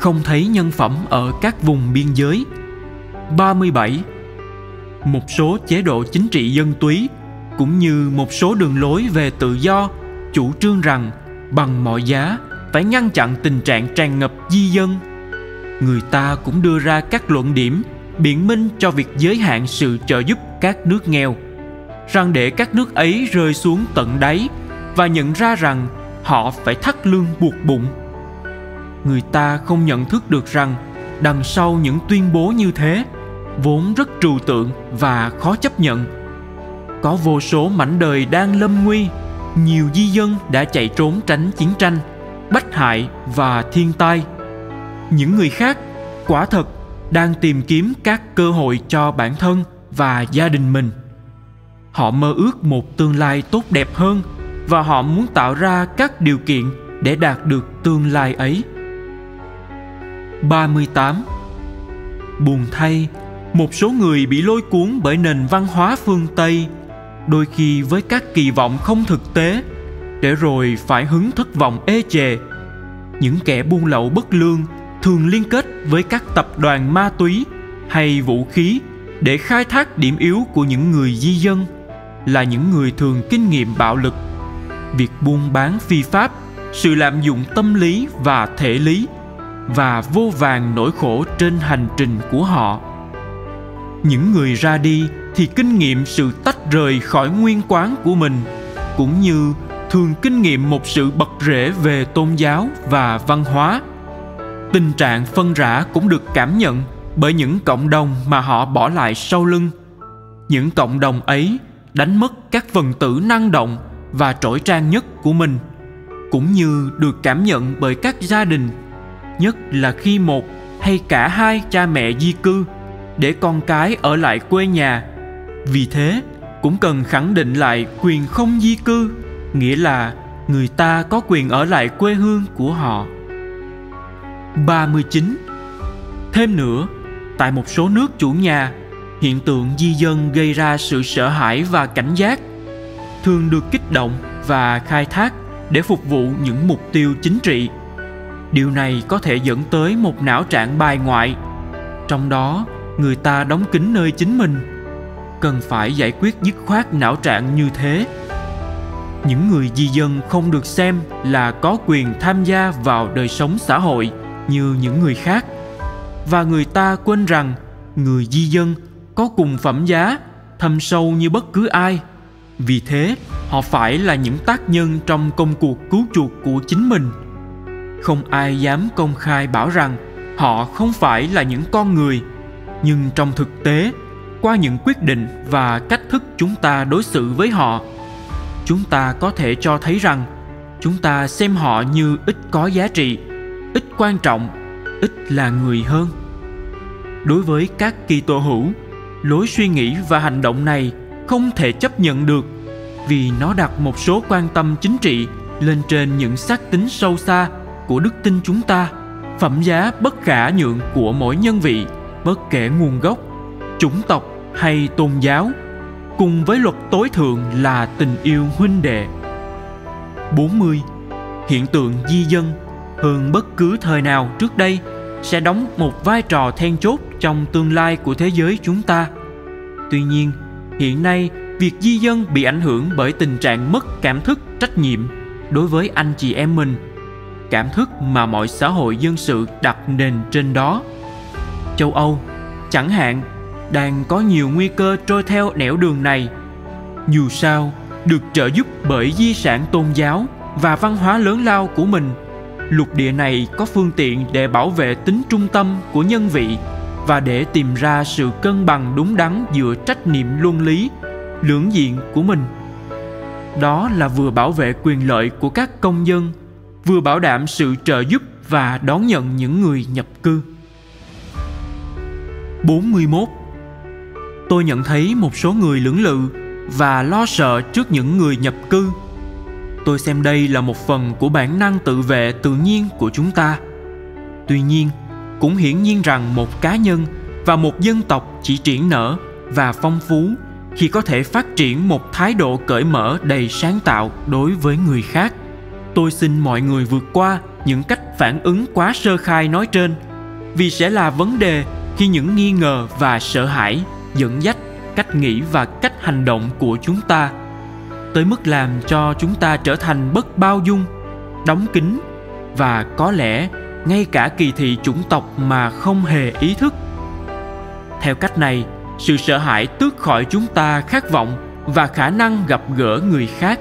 không thấy nhân phẩm ở các vùng biên giới. 37. Một số chế độ chính trị dân túy, cũng như một số đường lối về tự do, chủ trương rằng bằng mọi giá phải ngăn chặn tình trạng tràn ngập di dân. Người ta cũng đưa ra các luận điểm biện minh cho việc giới hạn sự trợ giúp các nước nghèo rằng để các nước ấy rơi xuống tận đáy và nhận ra rằng họ phải thắt lưng buộc bụng người ta không nhận thức được rằng đằng sau những tuyên bố như thế vốn rất trừu tượng và khó chấp nhận. Có vô số mảnh đời đang lâm nguy, nhiều di dân đã chạy trốn tránh chiến tranh bách hại và thiên tai. Những người khác quả thật đang tìm kiếm các cơ hội cho bản thân và gia đình mình. Họ mơ ước một tương lai tốt đẹp hơn và họ muốn tạo ra các điều kiện để đạt được tương lai ấy. 38 Buồn thay, một số người bị lôi cuốn bởi nền văn hóa phương Tây, đôi khi với các kỳ vọng không thực tế, để rồi phải hứng thất vọng ê chề. Những kẻ buôn lậu bất lương thường liên kết với các tập đoàn ma túy hay vũ khí để khai thác điểm yếu của những người di dân là những người thường kinh nghiệm bạo lực việc buôn bán phi pháp sự lạm dụng tâm lý và thể lý và vô vàng nỗi khổ trên hành trình của họ. Những người ra đi thì kinh nghiệm sự tách rời khỏi nguyên quán của mình, cũng như thường kinh nghiệm một sự bật rễ về tôn giáo và văn hóa. Tình trạng phân rã cũng được cảm nhận bởi những cộng đồng mà họ bỏ lại sau lưng. Những cộng đồng ấy đánh mất các phần tử năng động và trỗi trang nhất của mình, cũng như được cảm nhận bởi các gia đình nhất là khi một hay cả hai cha mẹ di cư để con cái ở lại quê nhà. Vì thế cũng cần khẳng định lại quyền không di cư nghĩa là người ta có quyền ở lại quê hương của họ. 39 Thêm nữa, tại một số nước chủ nhà, hiện tượng di dân gây ra sự sợ hãi và cảnh giác, thường được kích động và khai thác để phục vụ những mục tiêu chính trị. Điều này có thể dẫn tới một não trạng bài ngoại, trong đó người ta đóng kín nơi chính mình. Cần phải giải quyết dứt khoát não trạng như thế. Những người di dân không được xem là có quyền tham gia vào đời sống xã hội như những người khác và người ta quên rằng người di dân có cùng phẩm giá thâm sâu như bất cứ ai vì thế họ phải là những tác nhân trong công cuộc cứu chuộc của chính mình không ai dám công khai bảo rằng họ không phải là những con người. Nhưng trong thực tế, qua những quyết định và cách thức chúng ta đối xử với họ, chúng ta có thể cho thấy rằng chúng ta xem họ như ít có giá trị, ít quan trọng, ít là người hơn. Đối với các Kitô hữu, lối suy nghĩ và hành động này không thể chấp nhận được vì nó đặt một số quan tâm chính trị lên trên những xác tính sâu xa của đức tin chúng ta, phẩm giá bất khả nhượng của mỗi nhân vị, bất kể nguồn gốc, chủng tộc hay tôn giáo, cùng với luật tối thượng là tình yêu huynh đệ 40. Hiện tượng di dân hơn bất cứ thời nào trước đây sẽ đóng một vai trò then chốt trong tương lai của thế giới chúng ta tuy nhiên, hiện nay việc di dân bị ảnh hưởng bởi tình trạng mất cảm thức, trách nhiệm đối với anh chị em mình cảm thức mà mọi xã hội dân sự đặt nền trên đó. Châu âu, chẳng hạn, đang có nhiều nguy cơ trôi theo nẻo đường này. Dù sao, được trợ giúp bởi di sản tôn giáo và văn hóa lớn lao của mình, lục địa này có phương tiện để bảo vệ tính trung tâm của nhân vị và để tìm ra sự cân bằng đúng đắn giữa trách nhiệm luân lý, lưỡng diện của mình. Đó là vừa bảo vệ quyền lợi của các công dân vừa bảo đảm sự trợ giúp và đón nhận những người nhập cư. 41 Tôi nhận thấy một số người lưỡng lự và lo sợ trước những người nhập cư. Tôi xem đây là một phần của bản năng tự vệ tự nhiên của chúng ta. Tuy nhiên, cũng hiển nhiên rằng một cá nhân và một dân tộc chỉ triển nở và phong phú khi có thể phát triển một thái độ cởi mở đầy sáng tạo đối với người khác tôi xin mọi người vượt qua những cách phản ứng quá sơ khai nói trên, vì sẽ là vấn đề khi những nghi ngờ và sợ hãi dẫn dắt cách nghĩ và cách hành động của chúng ta, tới mức làm cho chúng ta trở thành bất bao dung, đóng kín và có lẽ ngay cả kỳ thị chủng tộc mà không hề ý thức. Theo cách này, sự sợ hãi tước khỏi chúng ta khát vọng và khả năng gặp gỡ người khác.